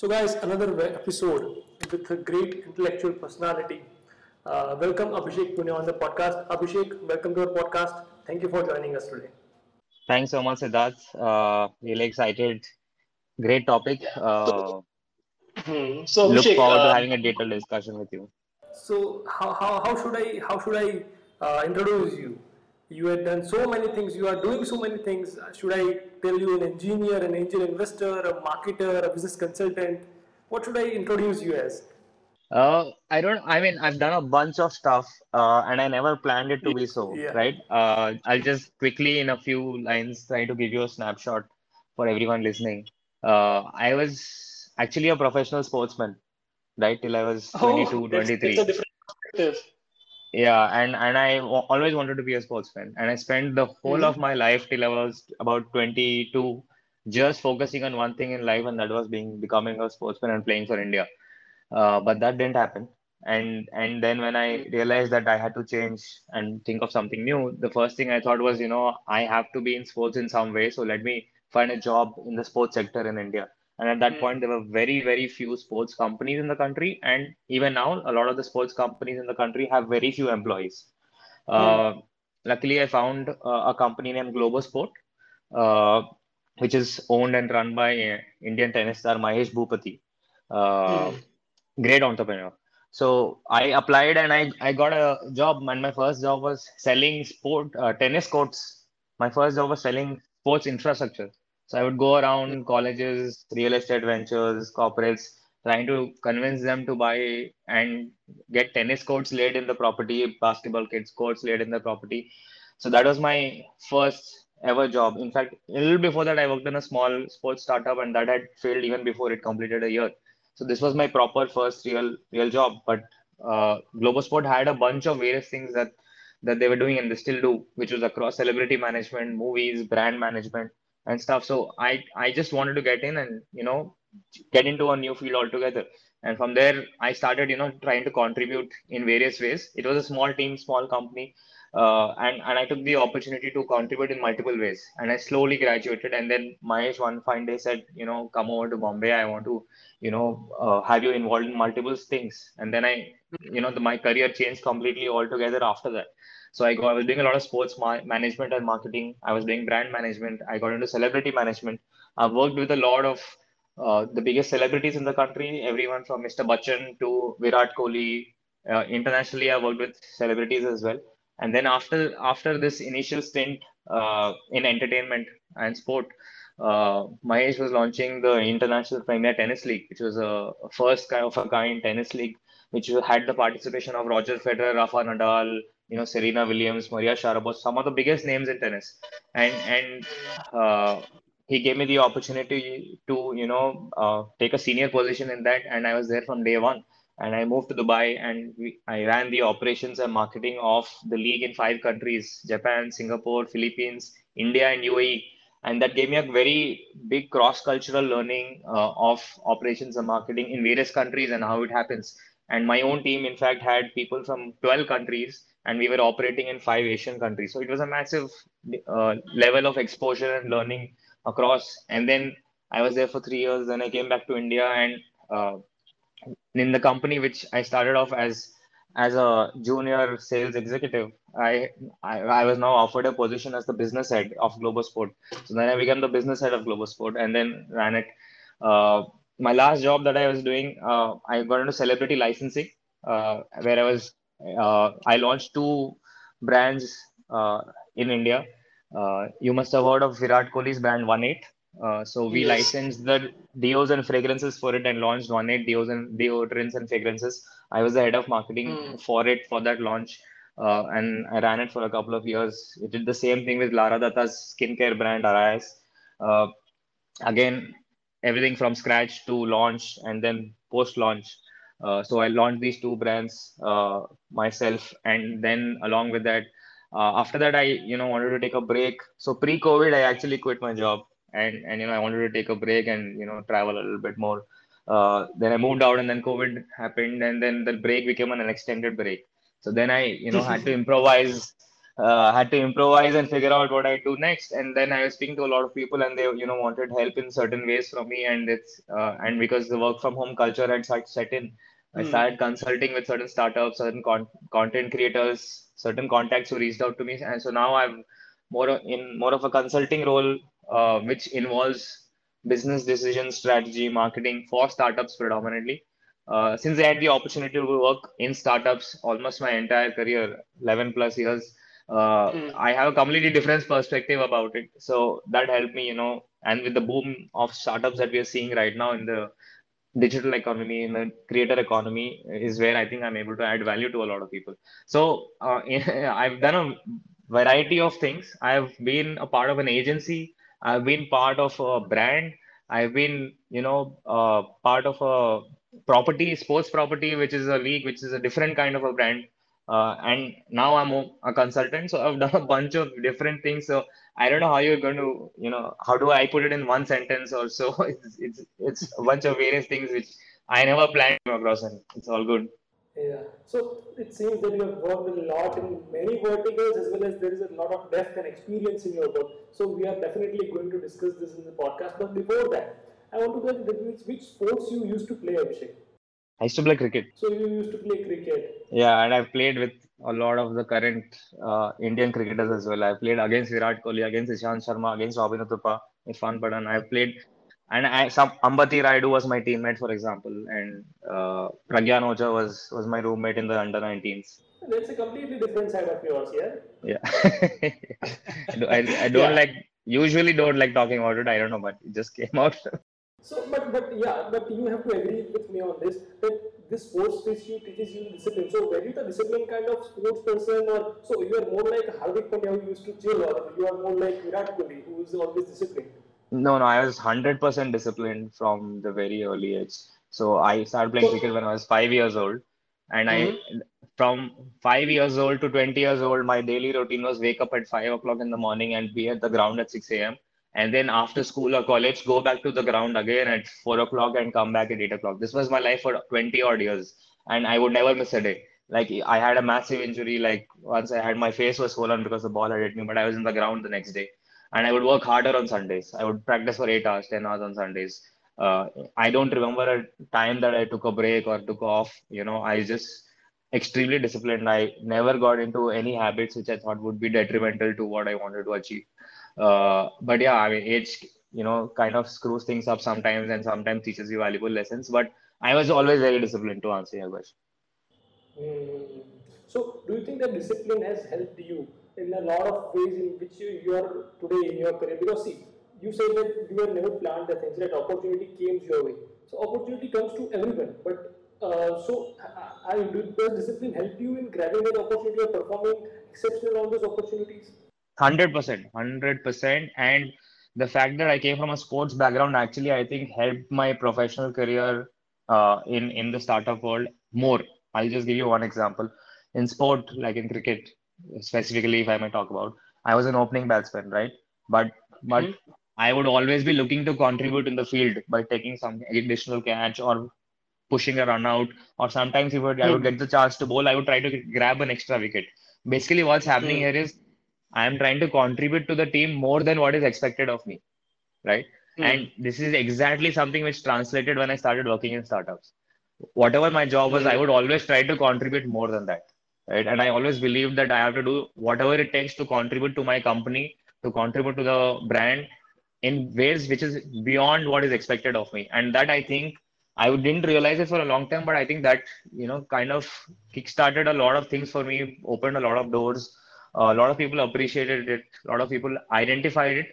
So, guys, another episode with a great intellectual personality. Uh, welcome Abhishek Pune on the podcast. Abhishek, welcome to our podcast. Thank you for joining us today. Thanks so much, Siddharth. Uh, really excited. Great topic. Uh, hmm. So, look Abhishek, forward to uh, having a detailed discussion with you. so how, how, how should I how should I uh, introduce you? You had done so many things. You are doing so many things. Should I tell you an engineer, an angel investor, a marketer, a business consultant? What should I introduce you as? Uh, I don't, I mean, I've done a bunch of stuff, uh, and I never planned it to be so, Yeah. right? Uh, I'll just quickly, in a few lines, try to give you a snapshot for everyone listening. Uh, I was actually a professional sportsman, right? Till I was Oh, 22, that's, that's 23. a different perspective. Yeah, and and I always wanted to be a sportsman, and I spent the whole hmm of my life till I was about 22 just focusing on one thing in life, and that was being becoming a sportsman and playing for India. Uh, but that didn't happen. And and then when I realized that I had to change and think of something new, the first thing I thought was, you know, I have to be in sports in some way, so let me find a job in the sports sector in India. And at that hmm point, there were very, very few sports companies in the country, and even now, a lot of the sports companies in the country have very few employees. hmm Uh, luckily, I found uh, a company named Globosport, uh, which is owned and run by uh, Indian tennis star Mahesh Bhupathi. Uh, hmm great entrepreneur. So I applied and I, I got a job and my first job was selling sport uh, tennis courts. My first job was selling sports infrastructure. So I would go around colleges, real estate ventures, corporates, trying to convince them to buy and get tennis courts laid in the property, basketball kids courts laid in the property. So that was my first ever job. In fact, a little before that, I worked in a small sports startup and that had failed even before it completed a year. So this was my proper first real real job. But uh, Globosport had a bunch of various things that that they were doing and they still do, which was across celebrity management, movies, brand management, and stuff. So I I just wanted to get in and you know get into a new field altogether. And from there, I started you know trying to contribute in various ways. It was a small team, small company, uh, and and I took the opportunity to contribute in multiple ways. And I slowly graduated. And then Mahesh one fine day said, you know, come over to Bombay. I want to you know, uh, have you involved in multiple things? And then I, you know, the, my career changed completely altogether after that. So I, got, I was doing a lot of sports ma- management and marketing. I was doing brand management. I got into celebrity management. I've worked with a lot of uh, the biggest celebrities in the country, everyone from Mr. Bachchan to Virat Kohli. Uh, internationally, I worked with celebrities as well. And then after after this initial stint uh, in entertainment and sport, uh, Mahesh was launching the International Premier Tennis League, which was a first kind of a kind tennis league, which had the participation of Roger Federer, Rafa Nadal, you know, Serena Williams, Maria Sharapova, some of the biggest names in tennis. And and uh, he gave me the opportunity to, you know, uh, take a senior position in that, and I was there from day one. And I moved to Dubai, and we, I ran the operations and marketing of the league in five countries: Japan, Singapore, Philippines, India, and UAE and that gave me a very big cross-cultural learning uh, of operations and marketing in various countries and how it happens and my own team in fact had people from 12 countries and we were operating in five asian countries so it was a massive uh, level of exposure and learning across and then i was there for three years then i came back to india and uh, in the company which I started off as as a junior sales executive, I, I I was now offered a position as the business head of Globosport. So then I became the business head of Globosport and then ran it. Uh, my last job that I was doing, uh, I got into celebrity licensing, uh, where I was I launched two brands uh, in India. Uh, you must have heard of Virat Kohli's brand One Eight. Uh, so we Yes. licensed the deos and fragrances for it and launched One Eight deos and deodorants and fragrances. I was the head of marketing Hmm. for it for that launch, uh, and I ran it for a couple of years. We did the same thing with Lara Dutta's skincare brand Arias. Uh, again, everything from scratch to launch and then post launch. Uh, so I launched these two brands uh, myself, and then along with that, uh, after that, I you know wanted to take a break. So pre-COVID, I actually quit my job, and and you know I wanted to take a break and you know travel a little bit more. Uh, then I moved out, and then COVID happened, and then the break became an extended break. So then I you know had to improvise uh, had to improvise and figure out what I do next. And then I was speaking to a lot of people, and they you know wanted help in certain ways from me. And it's uh, and because the work from home culture had set in, I Hmm. started consulting with certain startups, certain con- content creators, certain contacts who reached out to me, and so now I'm more in more of a consulting role, uh, which involves business decision, strategy, marketing for startups predominantly. Uh, since I had the opportunity to work in startups almost my entire career, 11 plus years, uh, Hmm. I have a completely different perspective about it. So that helped me, you know, and with the boom of startups that we are seeing right now in the digital economy in the creator economy is where I think I'm able to add value to a lot of people. So uh, I've done a variety of things. I've been a part of an agency. I've been part of a brand. I've been, you know, uh, part of a property, sports property, which is a league, which is a different kind of a brand. Uh, and now I'm a, consultant, so I've done a bunch of different things. So I don't know how you're going to, you know, how do I put it in one sentence or so? It's it's it's a bunch of various things which I never planned across, and it's all good. Yeah. So it seems that you have worked a lot in many verticals as well as there is a lot of depth and experience in your work. So we are definitely going to discuss this in the podcast. But before that, I want to that which, which sports you used to play, Abhishek. I used to play cricket. So you used to play cricket. Yeah, and I've played with a lot of the current uh, Indian cricketers as well. I played against Virat Kohli, against Ishant Sharma, against Robin Uthappa, Irfan Pathan. I've played, and I some Ambati Rayudu was my teammate, for example, and uh, Pragyan Ojha was was my roommate in the under 19s. That's a completely different side of yours, yeah? Yeah, I, I, I don't Yeah. like usually don't like talking about it. I don't know, but it just came out. So, but but yeah, but you have to agree with me on this that this sports you teaches you discipline. So, were you the discipline kind of sports person, or so you are more like Hardik Pandya who used to chill, or you are more like Virat Kohli who is always disciplined? No, no, I was 100% disciplined from the very early age. So I started playing cricket when I was five years old. And I, mm-hmm. from five years old to 20 years old, my daily routine was wake up at five o'clock in the morning and be at the ground at 6 a.m. And then after school or college, go back to the ground again at four o'clock and come back at eight o'clock. This was my life for 20 odd years. And I would never miss a day. Like I had a massive injury. Like once I had my face was swollen because the ball had hit me, but I was in the ground the next day and I would work harder on Sundays. I would practice for eight hours, 10 hours on Sundays. Uh, I don't remember a time that I took a break or took off. You know, I just extremely disciplined. I never got into any habits which I thought would be detrimental to what I wanted to achieve. Uh, but yeah, I mean, age, you know, kind of screws things up sometimes and sometimes teaches you valuable lessons. But I was always very disciplined to answer your question. Hmm. So, do you think that discipline has helped you in a lot of ways in which you, you are today in your career? Because see, you said that you were never planned the things, that opportunity came your way. So, opportunity comes to everyone, but uh, so I, I, does discipline help you in grabbing that opportunity or performing exceptional on those opportunities? Hundred percent, hundred percent, and the fact that I came from a sports background actually I think helped my professional career uh, in in the startup world more. I'll just give you one example. In sport, like in cricket, specifically, if I may talk about, I was an opening batsman, right? But but I would always be looking to contribute in the field by taking some additional catch or pushing a run out, or sometimes if I would get the chance to bowl, I would try to grab an extra wicket. Basically, what's happening Hmm. here is I am trying to contribute to the team more than what is expected of me, right? Hmm. And this is exactly something which translated when I started working in startups. Whatever my job was, I would always try to contribute more than that, right? And I always believed that I have to do whatever it takes to contribute to my company, to contribute to the brand in ways which is beyond what is expected of me. And that I think I didn't realize it for a long time, but I think that you know kind of kickstarted a lot of things for me, opened a lot of doors. A lot of people appreciated it. A lot of people identified it,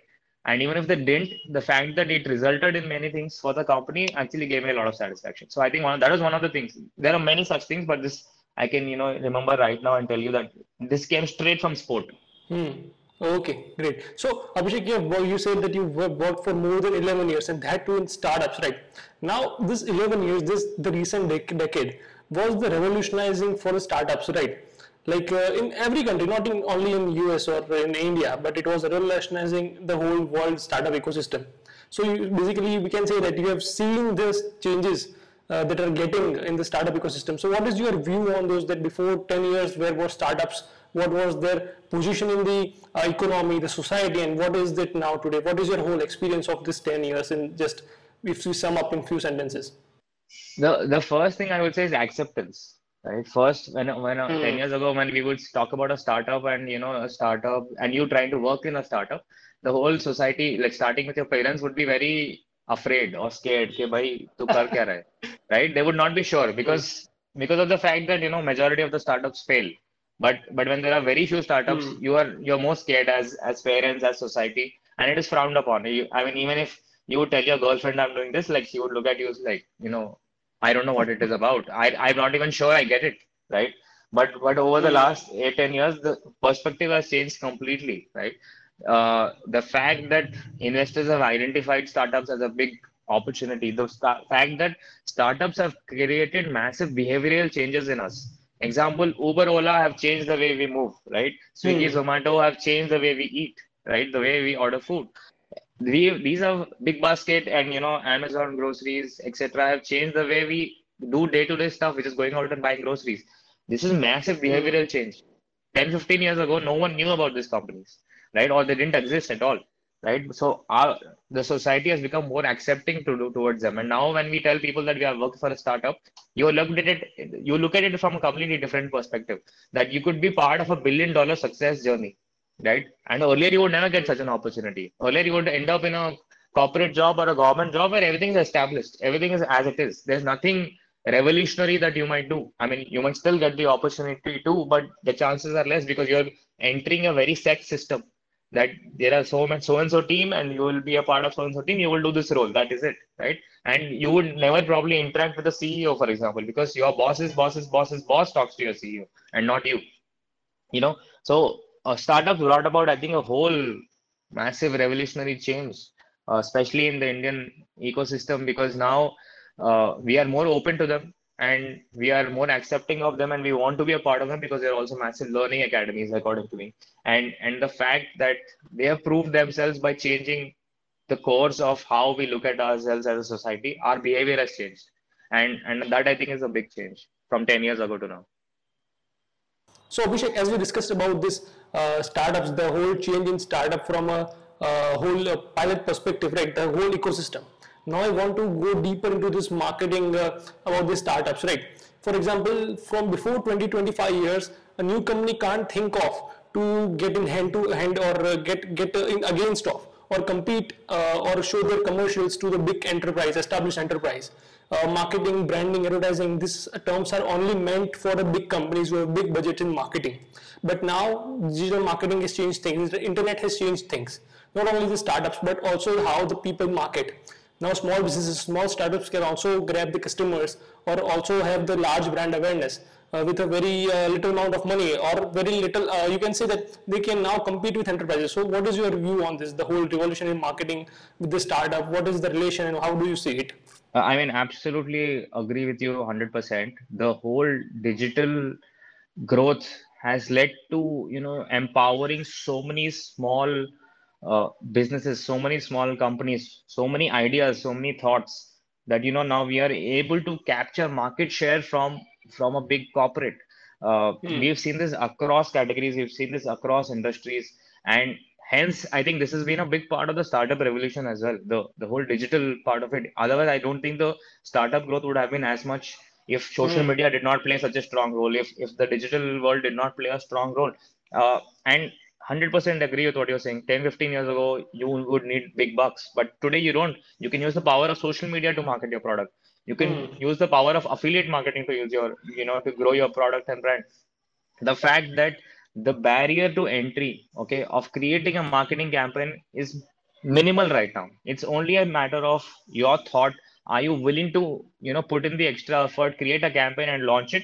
and even if they didn't, the fact that it resulted in many things for the company actually gave me a lot of satisfaction. So I think one that was one of the things. There are many such things, but this I can you know remember right now and tell you that this came straight from sport. Hmm. Okay, great. So, Abhishek, you, said that you worked for more than 11 years and that too in startups, right? Now, this 11 years, this the recent dec- decade was the revolutionizing for the startups, right? Like uh, in every country, not in only in US or in India, but it was revolutionizing the whole world startup ecosystem. So, you, basically, we can say that you have seen these changes uh, that are getting in the startup ecosystem. So, what is your view on those? That before 10 years, where were startups what was their position in the uh, economy, the society, and what is it now today? What is your whole experience of this 10 years in just if we sum up in few sentences? The the first thing I would say is acceptance. Right. First, when when mm. ten years ago, when we would talk about a startup and you know a startup, and you trying to work in a startup, the whole society, like starting with your parents, would be very afraid or scared. Ke bhai, tu kar kya? Right? They would not be sure because because of the fact that you know majority of the startups fail. But but when there are very few startups, mm. you are you're more scared as as parents, as society, and it is frowned upon. You, I mean, even if you would tell your girlfriend I'm doing this, like she would look at you like, you know, I don't know what it is about. I, I'm not even sure I get it, right? But but over the hmm. last eight ten years, the perspective has changed completely, right? Uh, the fact that investors have identified startups as a big opportunity, the fact that startups have created massive behavioral changes in us. Example, Uber, Ola have changed the way we move, right? Swiggy, hmm. Zomato have changed the way we eat, right? The way we order food we, these are big basket and you know amazon groceries etc have changed the way we do day-to-day stuff which is going out and buying groceries. This is massive behavioral change. 10 15 years ago no one knew about these companies right? Or they didn't exist at all right? So our the society has become more accepting to do towards them. And now when we tell people that we are working for a startup you look at it you look at it from a completely different perspective that you could be part of a billion dollar success journey right? And earlier you would never get such an opportunity. Earlier you would end up in a corporate job or a government job where everything is established, everything is as it is. There's nothing revolutionary that you might do. I mean, you might still get the opportunity too, but the chances are less because you're entering a very set system that there are so much so and so team and you will be a part of so and so team you will do this role that is it right and you would never probably interact with the ceo for example because your boss's boss's boss's boss talks to your ceo and not you you know so uh, startups brought about, I think, a whole massive revolutionary change, uh, especially in the Indian ecosystem, because now uh, we are more open to them and we are more accepting of them and we want to be a part of them because they're also massive learning academies, according to me. And and the fact that they have proved themselves by changing the course of how we look at ourselves as a society, our behavior has changed. And and that I think is a big change from 10 years ago to now. So Abhishek, as we discussed about this uh, startups, the whole change in startup from a, whole uh, pilot perspective, right? The whole ecosystem. Now I want to go deeper into this marketing uh, about the startups, right? For example, from before 20, 25 years, a new company can't think of to get in hand to hand or uh, get get uh, in against of or compete uh, or show their commercials to the big enterprise, established enterprise uh, marketing, branding, advertising, these terms are only meant for the big companies who have big budget in marketing. But now digital marketing has changed things, the internet has changed things. Not only the startups, but also how the people market. Now small businesses, small startups can also grab the customers or also have the large brand awareness. Uh, with a very uh, little amount of money or very little uh, you can say that they can now compete with enterprises so what is your view on this the whole revolution in marketing with the startup what is the relation and how do you see it uh, I mean, absolutely agree with you 100%. The whole digital growth has led to, you know, empowering so many small uh, businesses, so many small companies, so many ideas, so many thoughts that, you know, now we are able to capture market share from from a big corporate. Uh, hmm. We've seen this across categories. We've seen this across industries. And hence i think this has been a big part of the startup revolution as well. The the whole digital part of it. Otherwise i don't think the startup growth would have been as much if social mm. media did not play such a strong role if if the digital world did not play a strong role. Uh, and 100% agree with what you're saying. 10 15 years ago you would need big bucks. But today you don't. You can use the power of social media to market your product. You can mm. use the power of affiliate marketing to use your you know to grow your product and brand. The fact that the barrier to entry okay of creating a marketing campaign is minimal right now. It's only a matter of your thought. Are you willing to you know put in the extra effort create a campaign and launch it?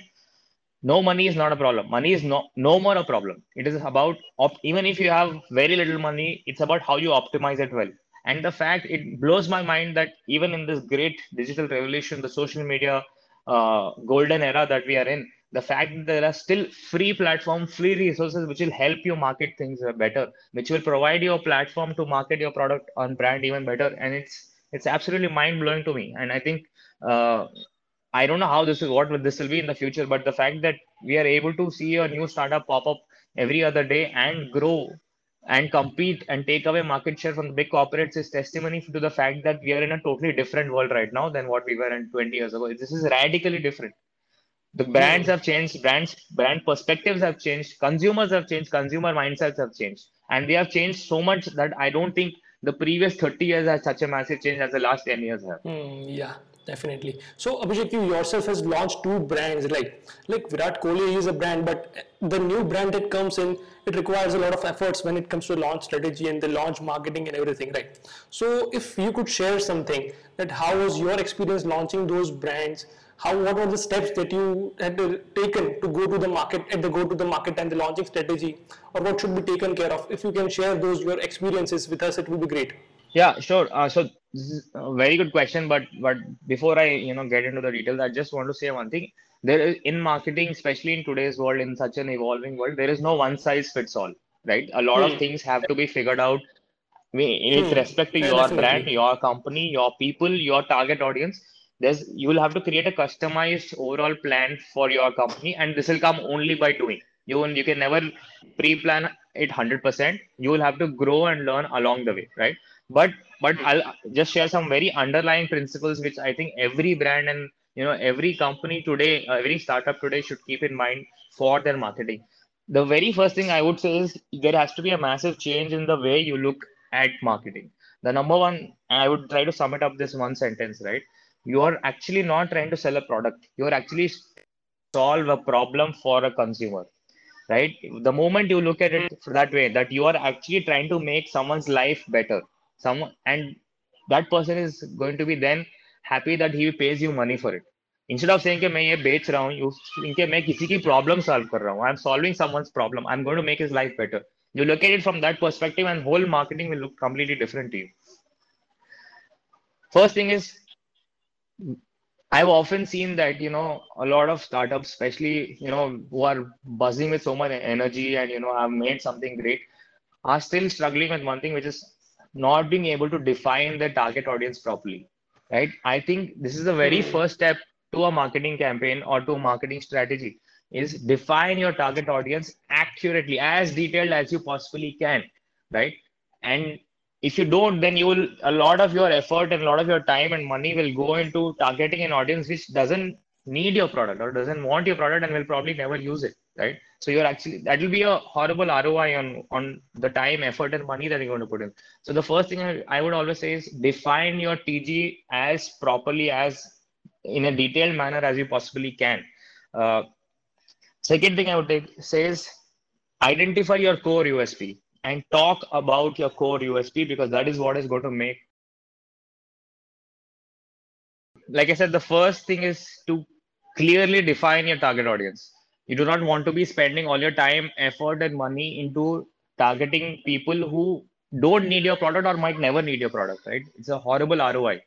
No money is not a problem. Money is no no more a problem. It is about op- even if you have very little money it's about how you optimize it well. And the fact it blows my mind that even in this great digital revolution the social media uh, golden era that we are in the fact that there are still free platform free resources which will help you market things better which will provide you a platform to market your product on brand even better and it's it's absolutely mind blowing to me and i think uh, i don't know how this is what this will be in the future but the fact that we are able to see a new startup pop up every other day and grow and compete and take away market share from the big corporates is testimony to the fact that we are in a totally different world right now than what we were in 20 years ago. This is radically different. The brands have changed, brands, brand perspectives have changed, consumers have changed, consumer mindsets have changed, and they have changed so much that I don't think the previous 30 years has such a massive change as the last 10 years have. Mm, yeah definitely. So Abhishek, you yourself has launched two brands. Like like Virat Kohli is a brand, but the new brand that comes in, it requires a lot of efforts when it comes to launch strategy and the launch marketing and everything, right? So if you could share something that how was your experience launching those brands? How what were the steps that you had taken to go to the market at the go to the market and the launching strategy, or what should be taken care of? If you can share those your experiences with us, it would be great. Yeah, sure. Uh, so this is a very good question, but but before I you know get into the details, I just want to say one thing. There is in marketing, especially in today's world, in such an evolving world, there is no one size fits all. Right? A lot hmm. of things have to be figured out with hmm. respect to yeah, your definitely. brand, your company, your people, your target audience. There's you will have to create a customized overall plan for your company, and this will come only by doing. You you can never pre-plan it 100%. You will have to grow and learn along the way, right? but but i'll just share some very underlying principles which i think every brand and you know every company today uh, every startup today should keep in mind for their marketing the very first thing i would say is there has to be a massive change in the way you look at marketing the number one i would try to sum it up this one sentence right you are actually not trying to sell a product you are actually solve a problem for a consumer right the moment you look at it that way that you are actually trying to make someone's life better someone and that person is going to be then happy that he pays you money for it instead of saying कि मैं ये बेच रहा हूँ you think मैं किसी की problem solve कर रहा हूँ I'm solving someone's problem I'm going to make his life better you look at it from that perspective and whole marketing will look completely different to you first thing is I've often seen that you know a lot of startups, especially you know who are buzzing with so much energy and you know have made something great, are still struggling with one thing, which is not being able to define the target audience properly right i think this is the very hmm. first step to a marketing campaign or to a marketing strategy is define your target audience accurately as detailed as you possibly can right and if you don't then you will a lot of your effort and a lot of your time and money will go into targeting an audience which doesn't need your product or doesn't want your product and will probably never use it right? So you're actually that will be a horrible roi on on the time effort and money that you're going to put in. So the first thing i, would always say is define your tg as properly as in a detailed manner as you possibly can. Uh, second thing i would take, say is identify your core usp and talk about your core usp because that is what is going to make like i said the first thing is to clearly define your target audience. You do not want to be spending all your time effort and money into targeting people who don't need your product or might never need your product right? It's a horrible roi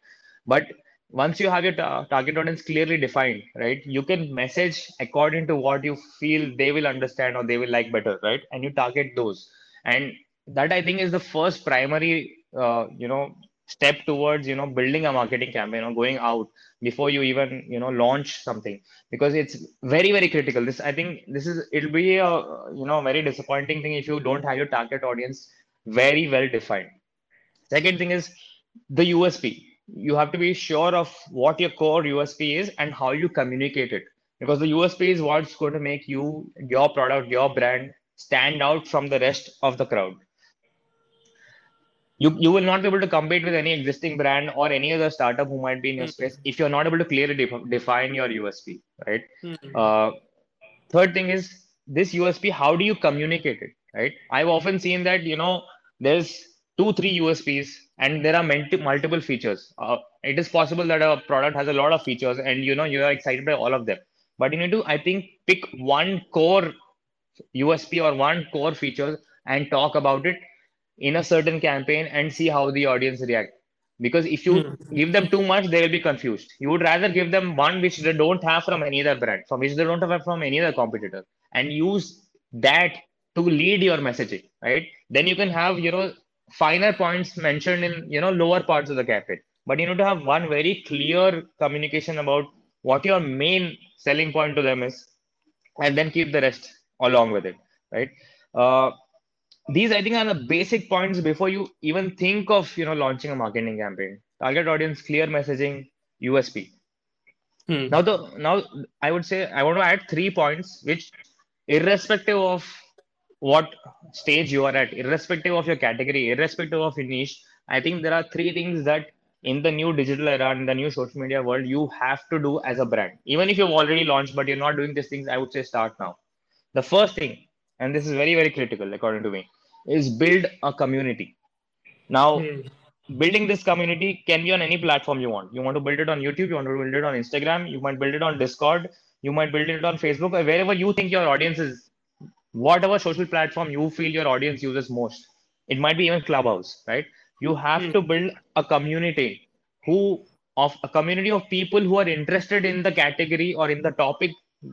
but once you have your ta- target audience clearly defined right you can message according to what you feel they will understand or they will like better right? And you target those and that i think is the first primary uh, you know step towards you know building a marketing campaign or going out before you even you know launch something. Because it's very very critical. This i think this is it'll be a you know very disappointing thing if you don't have your target audience very well defined. Second thing is the usp you have to be sure of what your core usp is and how you communicate it. Because the usp is what's going to make you your product your brand stand out from the rest of the crowd you you will not be able to compete with any existing brand or any other startup who might be in your mm-hmm. space if you're not able to clearly de- define your USP, right? Mm-hmm. Uh, third thing is this USP. How do you communicate it, right? I've often seen that you know there's two three USPs and there are multi- multiple features. Uh, it is possible that a product has a lot of features and you know you are excited by all of them, but you need to I think pick one core USP or one core feature and talk about it in a certain campaign and see how the audience react. Because if you mm. give them too much they will be confused. You would rather give them one which they don't have from any other brand from which they don't have from any other competitor and use that to lead your messaging right? Then you can have you know finer points mentioned in you know lower parts of the campaign. But you need to have one very clear communication about what your main selling point to them is and then keep the rest along with it right Uh, these I think are the basic points before you even think of you know launching a marketing campaign. Target audience, clear messaging, USP. Hmm. Now the now I would say I want to add three points which irrespective of what stage you are at, irrespective of your category, irrespective of your niche, I think there are three things that in the new digital era, in the new social media world, you have to do as a brand. Even if you've already launched, but you're not doing these things, I would say start now. The first thing, and this is very, very critical according to me, is build a community. Now, Hmm. building this community can be on any platform you want. You want to build it on YouTube, you want to build it on Instagram, you might build it on Discord, you might build it on Facebook, or wherever you think your audience is, whatever social platform you feel your audience uses most. It might be even Clubhouse, right? You have Hmm. to build a community who of a community of people who are interested in the category or in the topic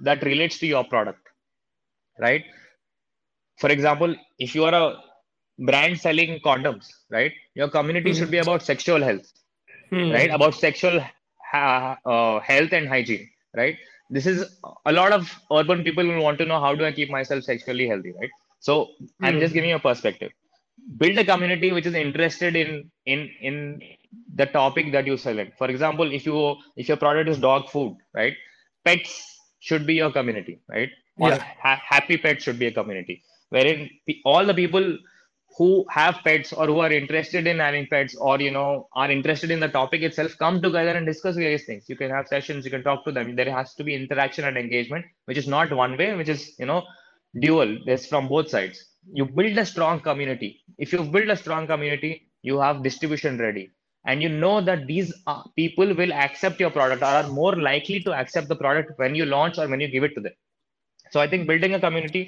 that relates to your product, right? For example, if you are a brand selling condoms, right? Your community should be about sexual health, Hmm. right? About sexual ha- uh, health and hygiene, right? This is a lot of urban people will want to know how do I keep myself sexually healthy, right? So I'm just Hmm. giving you a perspective. Build a community which is interested in in in the topic that you sell it. For example, if you if your product is dog food, right? Pets should be your community, right? Or Yeah. ha- happy pets should be a community wherein all the people who have pets or who are interested in having pets or you know are interested in the topic itself come together and discuss various things. You can have sessions you can talk to them. There has to be interaction and engagement which is not one way which is you know dual. There's from both sides. You build a strong community. If you build a strong community you have distribution ready. And you know that these uh, people will accept your product or are more likely to accept the product when you launch or when you give it to them so i think building a community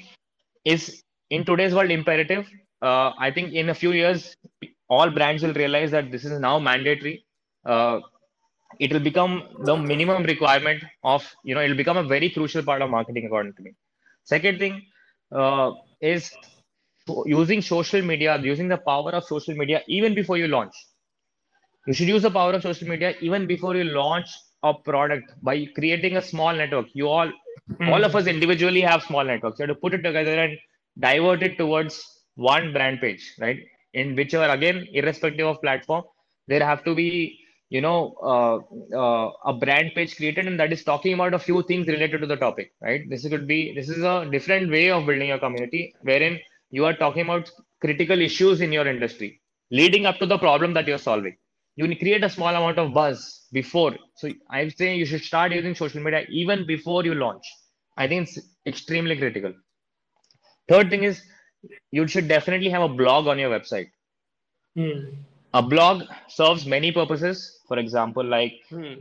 is in today's world imperative. Uh, I think in a few years, all brands will realize that this is now mandatory. Uh, it will become the minimum requirement of, you know, it'll become a very crucial part of marketing, according to me. Second thing uh, is using social media, using the power of social media even before you launch. You should use the power of social media even before you launch a product by creating a small network. You all, all of us individually have small networks. You have to put it together and divert it towards one brand page, right? In whichever, again, irrespective of platform, there have to be, you know, uh, uh, a brand page created and that is talking about a few things related to the topic, right? This could be, this is a different way of building a community wherein you are talking about critical issues in your industry leading up to the problem that you're solving. You create a small amount of buzz before. So I'm saying you should start using social media even before you launch. I think it's extremely critical. Third thing is you should definitely have a blog on your website. Hmm. A blog serves many purposes. For example, like Hmm.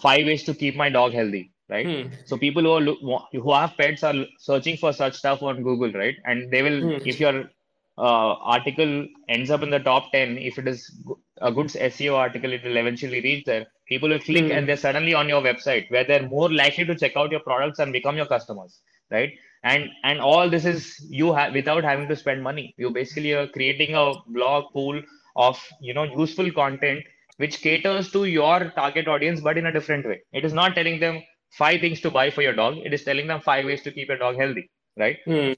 five ways to keep my dog healthy, right? Hmm. So people who are who have pets are searching for such stuff on Google, right? And they will, if your uh, article ends up in the top 10, if it is a good SEO article, it will eventually reach there. People will click Hmm. and they're suddenly on your website where they're more likely to check out your products and become your customers, right? And and all this is you have without having to spend money. You basically are creating a blog pool of you know useful content which caters to your target audience, but in a different way. It is not telling them five things to buy for your dog. It is telling them five ways to keep your dog healthy, right? Hmm.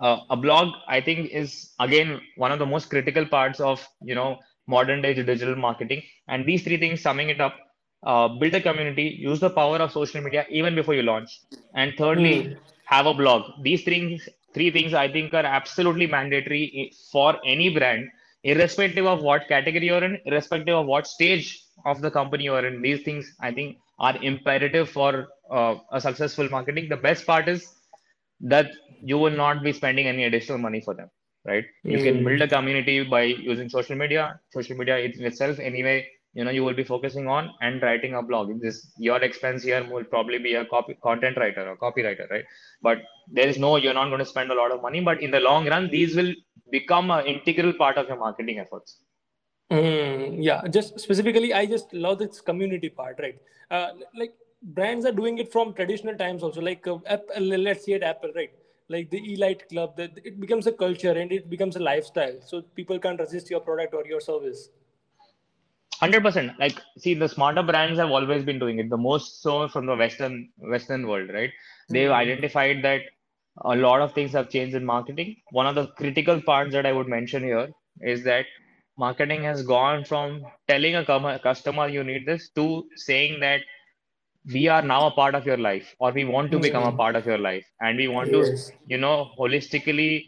uh, a blog i think is again one of the most critical parts of you know modern day digital marketing. And these three things summing it up uh, build a community use the power of social media even before you launch. And thirdly Hmm. have a blog. These things three things i think are absolutely mandatory for any brand irrespective of what category you're in irrespective of what stage of the company you're in. These things i think are imperative for uh, a successful marketing. The best part is that you will not be spending any additional money for them right you can Hmm. build a community by using social media social media itself anyway you know you will be focusing on and writing a blog this your expense here will probably be a copy content writer or copywriter right but there is no you're not going to spend a lot of money but in the long run these will become an integral part of your marketing efforts Mm, yeah, just specifically, I just love this community part, right? Uh, like brands are doing it from traditional times also. Like uh, Apple, let's say at Apple, right? Like the Elite Club, that it becomes a culture and it becomes a lifestyle. So people can't resist your product or your service. 100% like see the smarter brands have always been doing it the most so from the western western world right they've Hmm. identified that a lot of things have changed in marketing. One of the critical parts that I would mention here is that marketing has gone from telling a customer you need this to saying that we are now a part of your life or we want to become a part of your life and we want to you know holistically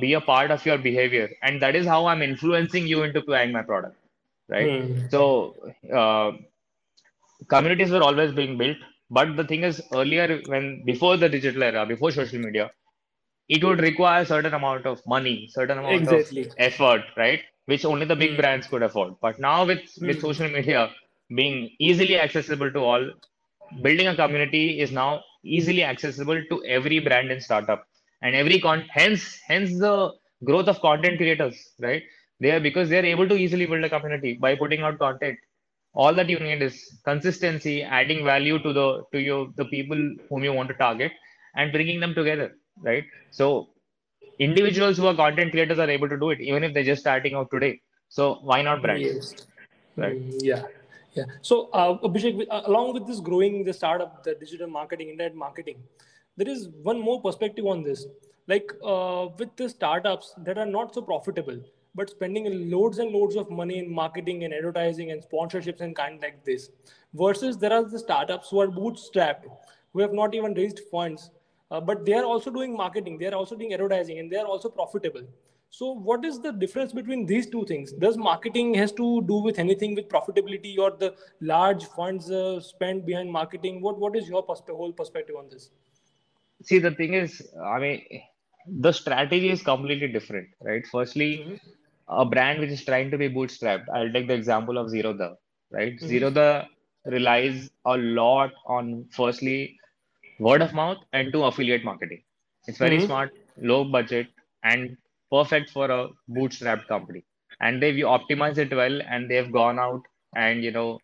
be a part of your behavior and that is how i'm influencing you into buying my product right Hmm. so uh, communities were always being built but the thing is earlier when before the digital era before social media it would require a certain amount of money, certain amount of effort, right? Which only the big Hmm. brands could afford. But now with with Hmm. social media being easily accessible to all, building a community is now easily accessible to every brand and startup and every con hence hence the growth of content creators, right? They are because they are able to easily build a community by putting out content. All that you need is consistency, adding value to the to your the people whom you want to target and bringing them together, right? So individuals who are content creators are able to do it even if they're just starting out today. So why not brands, Yes. right? Mm, yeah. Yeah. So, uh, Abhishek, uh, along with this growing the startup, the digital marketing, internet marketing, there is one more perspective on this. Like uh, with the startups that are not so profitable, but spending loads and loads of money in marketing and advertising and sponsorships and kind like this, versus there are the startups who are bootstrapped, who have not even raised funds, uh, but they are also doing marketing, they are also doing advertising, and they are also profitable. So, what is the difference between these two things? Does marketing has to do with anything with profitability or the large funds uh, spent behind marketing? What What is your perspe- whole perspective on this? See, the thing is, I mean, the strategy is completely different, right? Firstly, Mm-hmm. a brand which is trying to be bootstrapped. I'll take the example of Zerodha right? Mm-hmm. Zerodha relies a lot on firstly word of mouth and to affiliate marketing. It's very Mm-hmm. smart, low budget, and perfect for a bootstrapped company. And they've optimized it well, and they've gone out and you know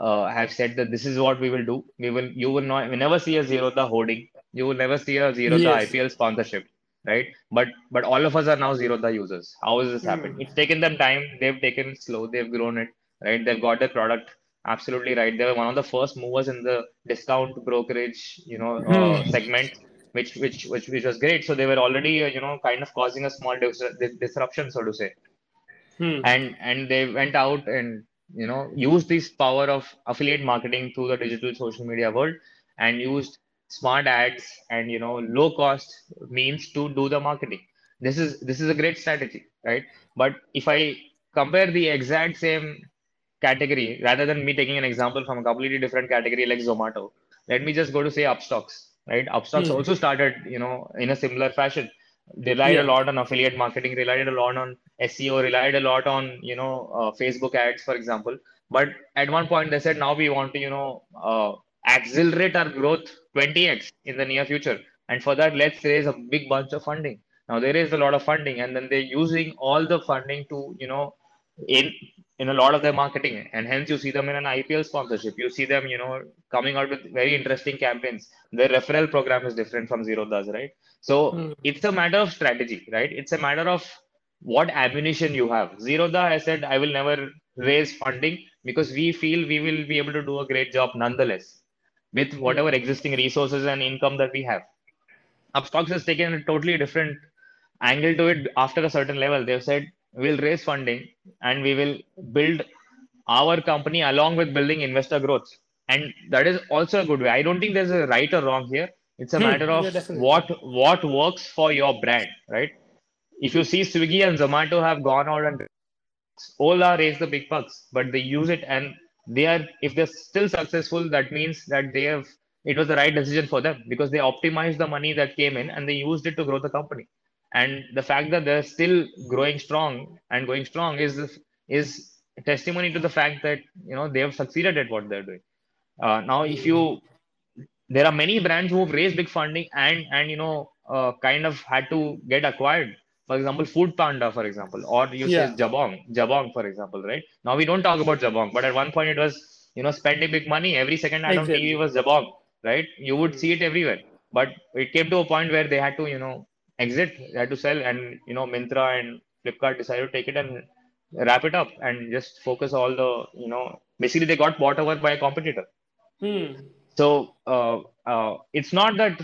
uh, have said that this is what we will do. We will, you will not, we never see a Zerodha hoarding. You will never see a Zerodha Yes. IPL sponsorship, right? But but all of us are now Zerodha users. How has this happened? Mm. It's taken them time. They've taken it slow. They've grown it, right? They've got their product absolutely right. They were one of the first movers in the discount brokerage, you know, uh, Hmm. segment, which which which which was great. So they were already, uh, you know, kind of causing a small dis dis- disruption, so to say Hmm. and and they went out and you know used this power of affiliate marketing through the digital social media world and used smart ads and you know low cost means to do the marketing this is this is a great strategy right but if i compare the exact same category rather than me taking an example from a completely different category like zomato let me just go to say Upstox right Upstox Hmm. also started you know in a similar fashion they relied a lot on affiliate marketing relied a lot on SEO, relied a lot on you know uh, Facebook ads, for example. But at one point they said now we want to you know uh, accelerate our growth 20x in the near future, and for that let's raise a big bunch of funding. Now there is a lot of funding, and then they're using all the funding to you know in in a lot of their marketing, and hence you see them in an IPL sponsorship. You see them you know coming out with very interesting campaigns. Their referral program is different from Zero does, right? So Hmm. it's a matter of strategy, right? It's a matter of what ammunition you have. Zerodha has said, I will never raise funding because we feel we will be able to do a great job nonetheless with whatever existing resources and income that we have. Upstox has taken a totally different angle to it after a certain level. They've said, we'll raise funding and we will build our company along with building investor growth. And that is also a good way. I don't think there's a right or wrong here. It's a Hmm. matter of definitely. what what works for your brand, right? If you see Swiggy and Zomato have gone out and Ola raised the big bucks, but they use it and they are if they're still successful, that means that they have it was the right decision for them because they optimized the money that came in and they used it to grow the company. And the fact that they're still growing strong and going strong is is testimony to the fact that you know they have succeeded at what they're doing. Uh, now, if you there are many brands who have raised big funding and and you know uh, kind of had to get acquired. For example, Food Panda, for example, or you say Jabong, Jabong, for example, right? Now we don't talk about Jabong, but at one point it was you know spending big money. Every second ad on TV Exactly. was Jabong, right? You would see it everywhere. But it came to a point where they had to you know exit, they had to sell, and you know Myntra and Flipkart decided to take it and wrap it up and just focus all the you know basically they got bought over by a competitor Hmm. so uh, uh, it's not that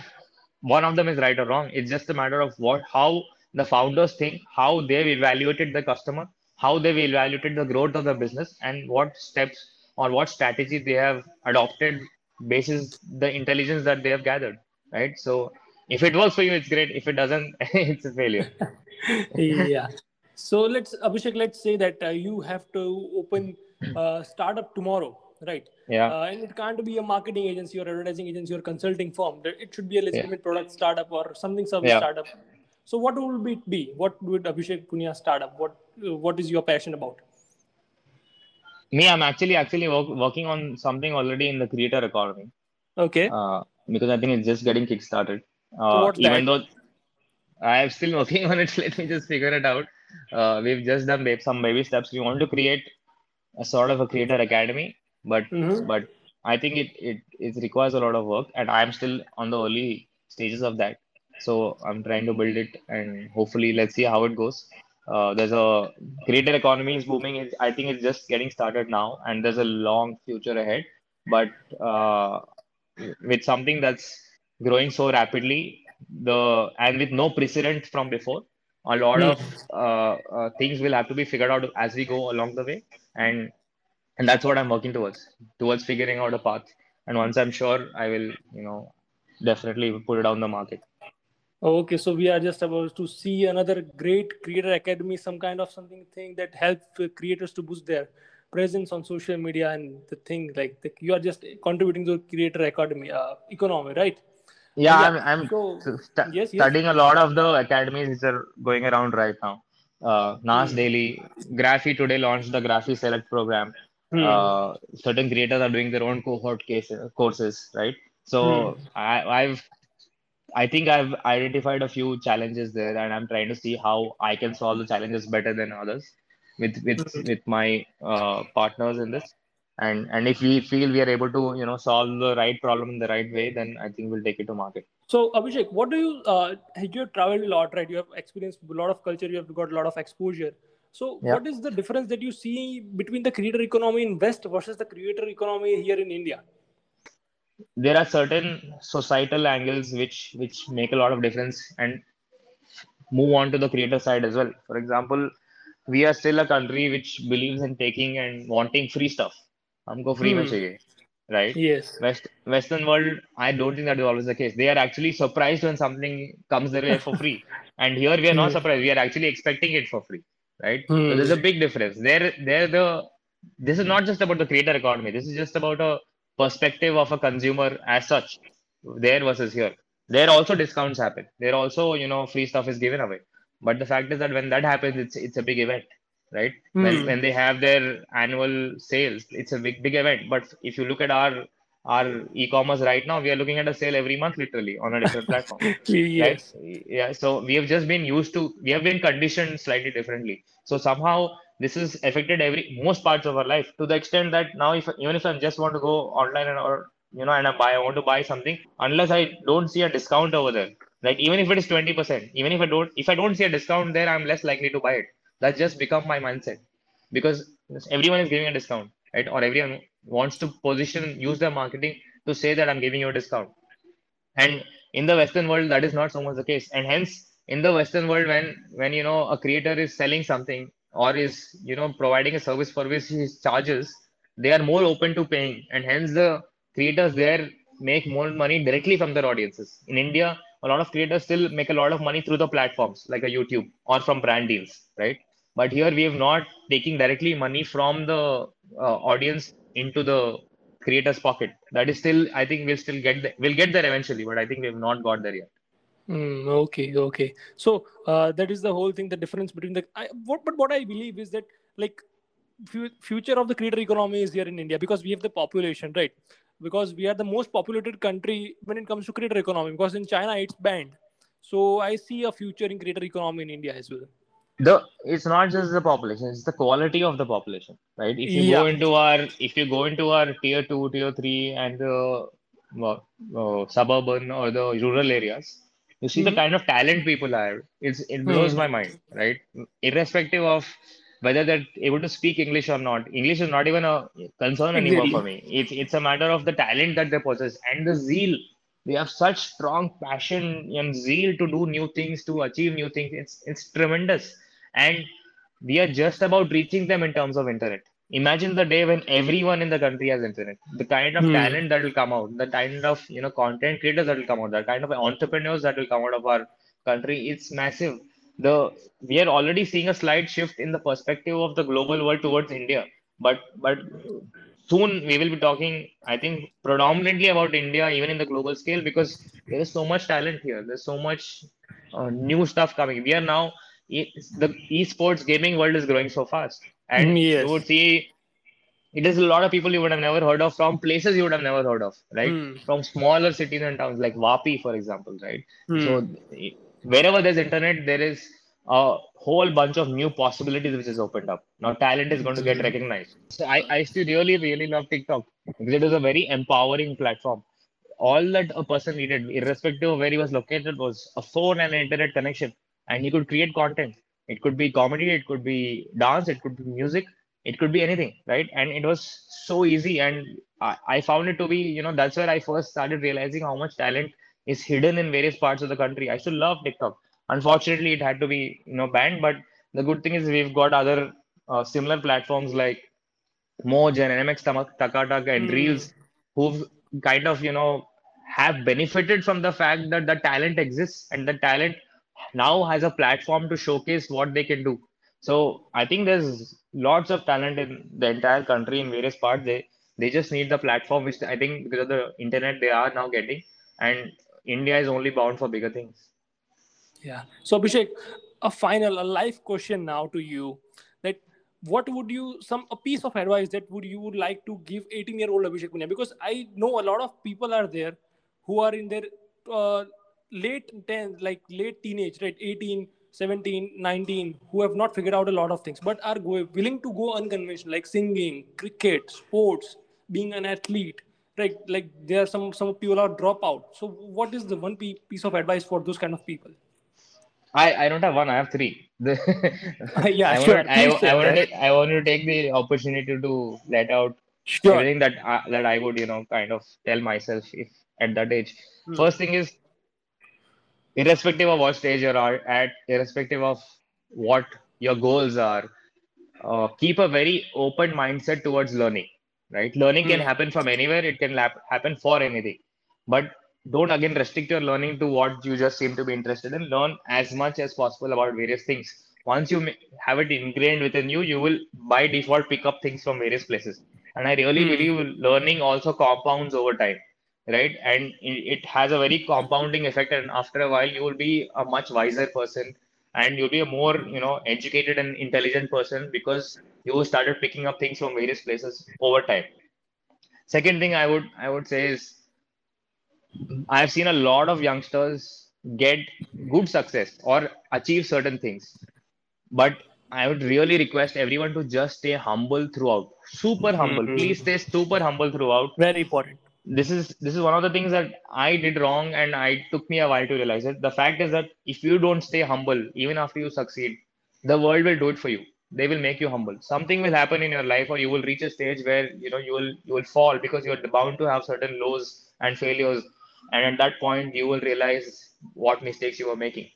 one of them is right or wrong. It's just a matter of what how the founders think, how they've evaluated the customer, how they've evaluated the growth of the business, and what steps or what strategy they have adopted basis the intelligence that they have gathered. Right. So if it works for you, it's great. If it doesn't, it's a failure. yeah. So let's Abhishek, let's say that uh, you have to open a startup tomorrow, right? Yeah. Uh, and it can't be a marketing agency or advertising agency or consulting firm. It should be a legitimate yeah. product startup or something service yeah. startup. So what would it be? What would Abhishek Punia startup? What What is your passion about? Me, I'm actually actually work, working on something already in the creator economy. Okay. Uh, because I think it's just getting kickstarted. Uh, even that? though I'm still working on it, let me just figure it out. Uh, we've just done some baby steps. We want to create a sort of a creator academy, but mm-hmm. but I think it, it it requires a lot of work, and I'm still on the early stages of that. So I'm trying to build it, and hopefully, let's see how it goes. Uh, there's a creator economy is booming. It's, I think it's just getting started now, and there's a long future ahead. But uh, with something that's growing so rapidly, the and with no precedent from before, a lot of uh, uh, things will have to be figured out as we go along the way, and and that's what I'm working towards towards figuring out a path. And once I'm sure, I will, you know, definitely put it on the market. Okay, so we are just about to see another great creator academy, some kind of something thing that helps creators to boost their presence on social media and the thing like the, you are just contributing to creator academy uh, economy, right? Yeah, yeah. I'm, I'm so, st- yes, yes. studying a lot of the academies which are going around right now. Uh, Nas hmm. Daily, Graphy today launched the Graphy Select program. Hmm. Uh, certain creators are doing their own cohort cases, courses, right? So hmm. I, I've I think I've identified a few challenges there, and I'm trying to see how I can solve the challenges better than others with with mm-hmm. with my uh, partners in this. And and if we feel we are able to you know solve the right problem in the right way, then I think we'll take it to market. So Abhishek, what do you uh, you have traveled a lot, right? You have experienced a lot of culture. You have got a lot of exposure. So yeah. what is the difference that you see between the creator economy in West versus the creator economy here in India? there are certain societal angles which which make a lot of difference and move on to the creator side as well for example we are still a country which believes in taking and wanting free stuff हमको free hmm. में चाहिए right yes west western world i don't think that is always the case they are actually surprised when something comes their way for free and here we are not hmm. surprised we are actually expecting it for free right so hmm. there's a big difference there there the this is not just about the creator economy this is just about a perspective of a consumer as such there versus here there also discounts happen there also you know free stuff is given away but the fact is that when that happens it's it's a big event right? Mm. when, when they have their annual sales it's a big big event. But if you look at our our e-commerce right now we are looking at a sale every month literally on a different platform. Yes. right? Yeah so we have just been used to we have been conditioned slightly differently. So somehow this has affected every most parts of our life to the extent that now if even if I just want to go online and or you know and I buy I want to buy something unless I don't see a discount over there. Like even if it is 20% even if I don't if I don't see a discount there I'm less likely to buy it that's just become my mindset. Because everyone is giving a discount right? Or everyone wants to position use their marketing to say that I'm giving you a discount. And in the western world that is not so much the case. And hence in the western world when when you know a creator is selling something or is you know providing a service for which he charges they are more open to paying. And hence the creators there make more money directly from their audiences. In india a lot of creators still make a lot of money through the platforms like a youtube or from brand deals right but here we have not taking directly money from the uh, audience into the creator's pocket that is still i think we'll still get there we'll get there eventually but i think we have not got there yet Mm, okay, okay. So uh, that is the whole thing. The difference between the I, what, but what I believe is that like future of the creator economy is here in India because we have the population, right? Because we are the most populated country when it comes to creator economy. Because in China it's banned. So I see a future in creator economy in India as well. The it's not just the population; it's the quality of the population, right? If you yeah. go into our if you go into our tier two, tier three, and the uh, uh, suburban or the rural areas you see mm-hmm. the kind of talent people have it's it blows mm-hmm. my mind right irrespective of whether they're able to speak english or not english is not even a concern anymore for me it's it's a matter of the talent that they possess and the zeal they have such strong passion and zeal to do new things, to achieve new things. It's it's tremendous, and we are just about reaching them in terms of internet. Imagine the day when everyone in the country has internet. The kind of Hmm. talent that will come out, the kind of you know content creators that will come out, the kind of entrepreneurs that will come out of our country. It's massive. The we are already seeing a slight shift in the perspective of the global world towards India. But but soon we will be talking, I think, predominantly about India, even in the global scale, because there is so much talent here. There's so much uh, new stuff coming. We are now e- the esports gaming world is growing so fast, and you Yes. would see it is a lot of people you would have never heard of from places you would have never heard of, right? Hmm. From smaller cities and towns like Vapi, for example, right? Hmm. So wherever there's internet, there is a whole bunch of new possibilities which is opened up. Now talent is going to get recognized. So I, I to really, really love TikTok because it is a very empowering platform. All that a person needed, irrespective of where he was located, was a phone and an internet connection, and you could create content. It could be comedy, it could be dance, it could be music, it could be anything, right? And it was so easy, and I, I found it to be, you know, that's where I first started realizing how much talent is hidden in various parts of the country. I still love TikTok. Unfortunately, it had to be, you know, banned. But the good thing is we've got other uh, similar platforms like Moj and NMX Tamak- Takatak and Hmm. Reels, who've kind of, you know, have benefited from the fact that the talent exists and the talent now has a platform to showcase what they can do. So I think there's lots of talent in the entire country in various parts. They they just need the platform, which I think because of the internet they are now getting, and India is only bound for bigger things. Yeah. So Abhishek, a final, a life question now to you. That what would you some a piece of advice that would you would like to give 18 year old Abhishek Punya? Because I know a lot of people are there who are in their uh, late 10, like late teenage, right? 18, 17, 19, who have not figured out a lot of things, but are go, willing to go unconventional, like singing, cricket, sports, being an athlete. Right, like there are some some people are drop out. So, what is the one piece of advice for those kind of people? I, I don't have one. I have three. The, Yeah, I sure. wanted, I, I wanted to, I wanted to take the opportunity to let out Sure. everything that I, that I would you know kind of tell myself if at that age. Hmm. First thing is, irrespective of what stage you're at, irrespective of what your goals are, uh, keep a very open mindset towards learning. Right? Learning can Hmm. happen from anywhere. It can lap, happen for anything, but don't again restrict your learning to what you just seem to be interested in. Learn as much as possible about various things. Once you have it ingrained within you, you will by default pick up things from various places. And I really Hmm. believe learning also compounds over time, right? And it has a very compounding effect. And after a while, you will be a much wiser person, and you'll be a more, you know, educated and intelligent person because you started picking up things from various places over time. Second thing I would I would say is I've seen a lot of youngsters get good success or achieve certain things, but I would really request everyone to just stay humble throughout. Super humble. Hmm. Please stay super humble throughout. Very important. This is this is one of the things that I did wrong and I took me a while to realize it. The fact is that if you don't stay humble, even after you succeed, the world will do it for you. They will make you humble. Something will happen in your life, or you will reach a stage where you know you will you will fall because you're bound to have certain lows and failures. And at that point, you will realize what mistakes you were making.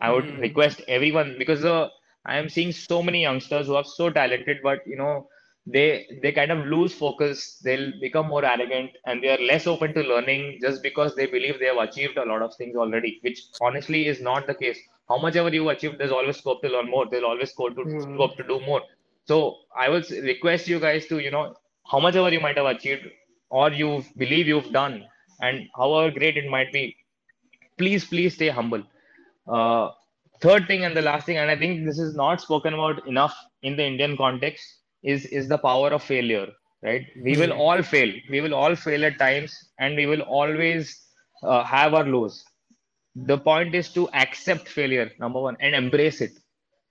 I would Hmm. request everyone because uh, I am seeing so many youngsters who are so talented, but you know they they kind of lose focus. They'll become more arrogant and they are less open to learning just because they believe they have achieved a lot of things already, which honestly is not the case. How much ever you achieve, there's always scope to learn more. There's always scope to Hmm. scope to do more. So I would s- request you guys to you know how much ever you might have achieved or you believe you've done, and however great it might be, please please stay humble uh, third thing and the last thing, and I think this is not spoken about enough in the Indian context, is is the power of failure. Right? We will Hmm. all fail. We will all fail at times, and we will always uh, have our lows. The point is to accept failure, number one, and embrace it.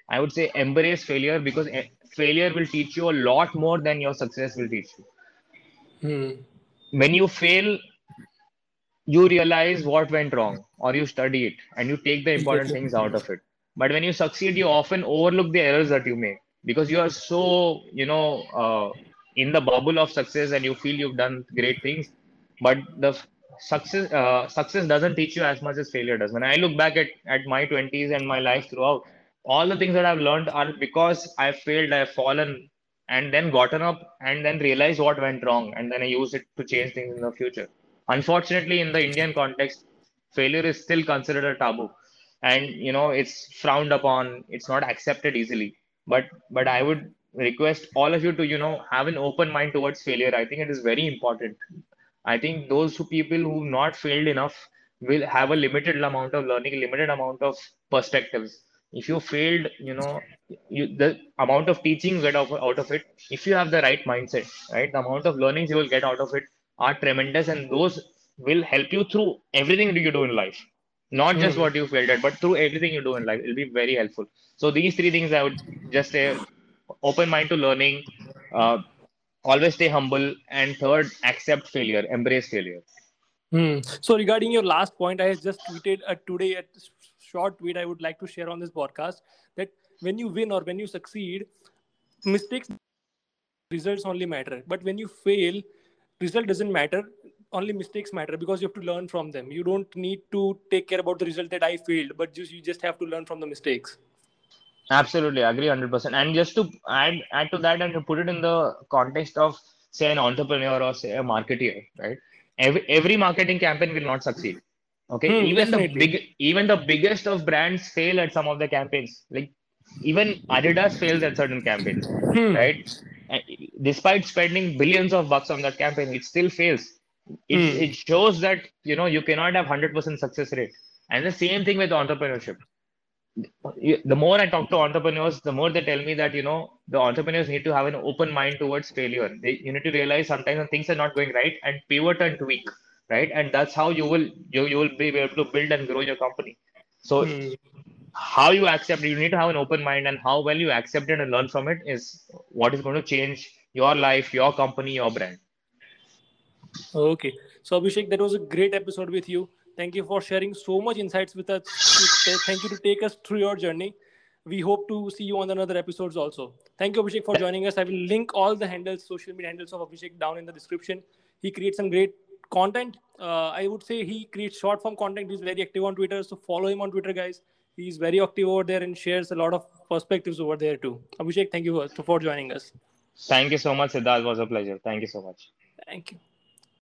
I would say embrace failure because eh, failure will teach you a lot more than your success will teach you. Hmm. When you fail, you realize what went wrong or you study it and you take the important things out of it but when you succeed you often overlook the errors that you made because you are so you know uh, in the bubble of success and you feel you've done great things but the success uh, success doesn't teach you as much as failure does. When I look back at, at my 20s and my life throughout, all the things that I've learned are because I've failed, I've fallen, and then gotten up and then realized what went wrong, and then I use it to change things in the future. Unfortunately, in the Indian context, failure is still considered a taboo, and you know it's frowned upon. It's not accepted easily. But but I would request all of you to you know have an open mind towards failure. I think it is very important I think those who people who not failed enough will have a limited amount of learning, limited amount of perspectives. If you failed, you know, you, the amount of teaching you get out, out of it, if you have the right mindset, right, the amount of learnings you will get out of it are tremendous, and those will help you through everything you do in life. Not just Hmm. what you failed at, but through everything you do in life. It'll be very helpful. So these three things I would just say: open mind to learning, uh, always stay humble and third accept failure embrace failure Hmm. So regarding your last point, I just tweeted uh, today a short tweet I would like to share on this podcast that when you win or when you succeed, mistakes, results only matter. But when you fail, result doesn't matter. Only mistakes matter because you have to learn from them. You don't need to take care about the result that I failed, but just you just have to learn from the mistakes. absolutely I agree 100% and just to add add to that and to put it in the context of say an entrepreneur or say a marketer right? Every every marketing campaign will not succeed okay? Hmm, even the big even the biggest of brands fail at some of the campaigns. Like even adidas fails at certain campaigns Hmm. right? Despite spending billions of bucks on that campaign it still fails it, Hmm. it shows that you know you cannot have 100% success rate and the same thing with entrepreneurship the more I talk to entrepreneurs, the more they tell me that you know the entrepreneurs need to have an open mind towards failure. They, you need to realize sometimes when things are not going right and pivot and tweak, right? And that's how you will you, you will be able to build and grow your company. So Hmm. how you accept you need to have an open mind, and how well you accept it and learn from it is what is going to change your life, your company, your brand. Okay. So Abhishek, that was a great episode with you. Thank you for sharing so much insights with us. Thank you to take us through your journey. We hope to see you on another episodes also. Thank you, Abhishek, for joining us. I will link all the handles, social media handles of Abhishek down in the description. He creates some great content. Uh, I would say he creates short form content. He's very active on Twitter. So follow him on Twitter, guys. He's very active over there and shares a lot of perspectives over there too. Abhishek, thank you for, for joining us. Thank you so much, Siddharth. It was a pleasure. Thank you so much. Thank you.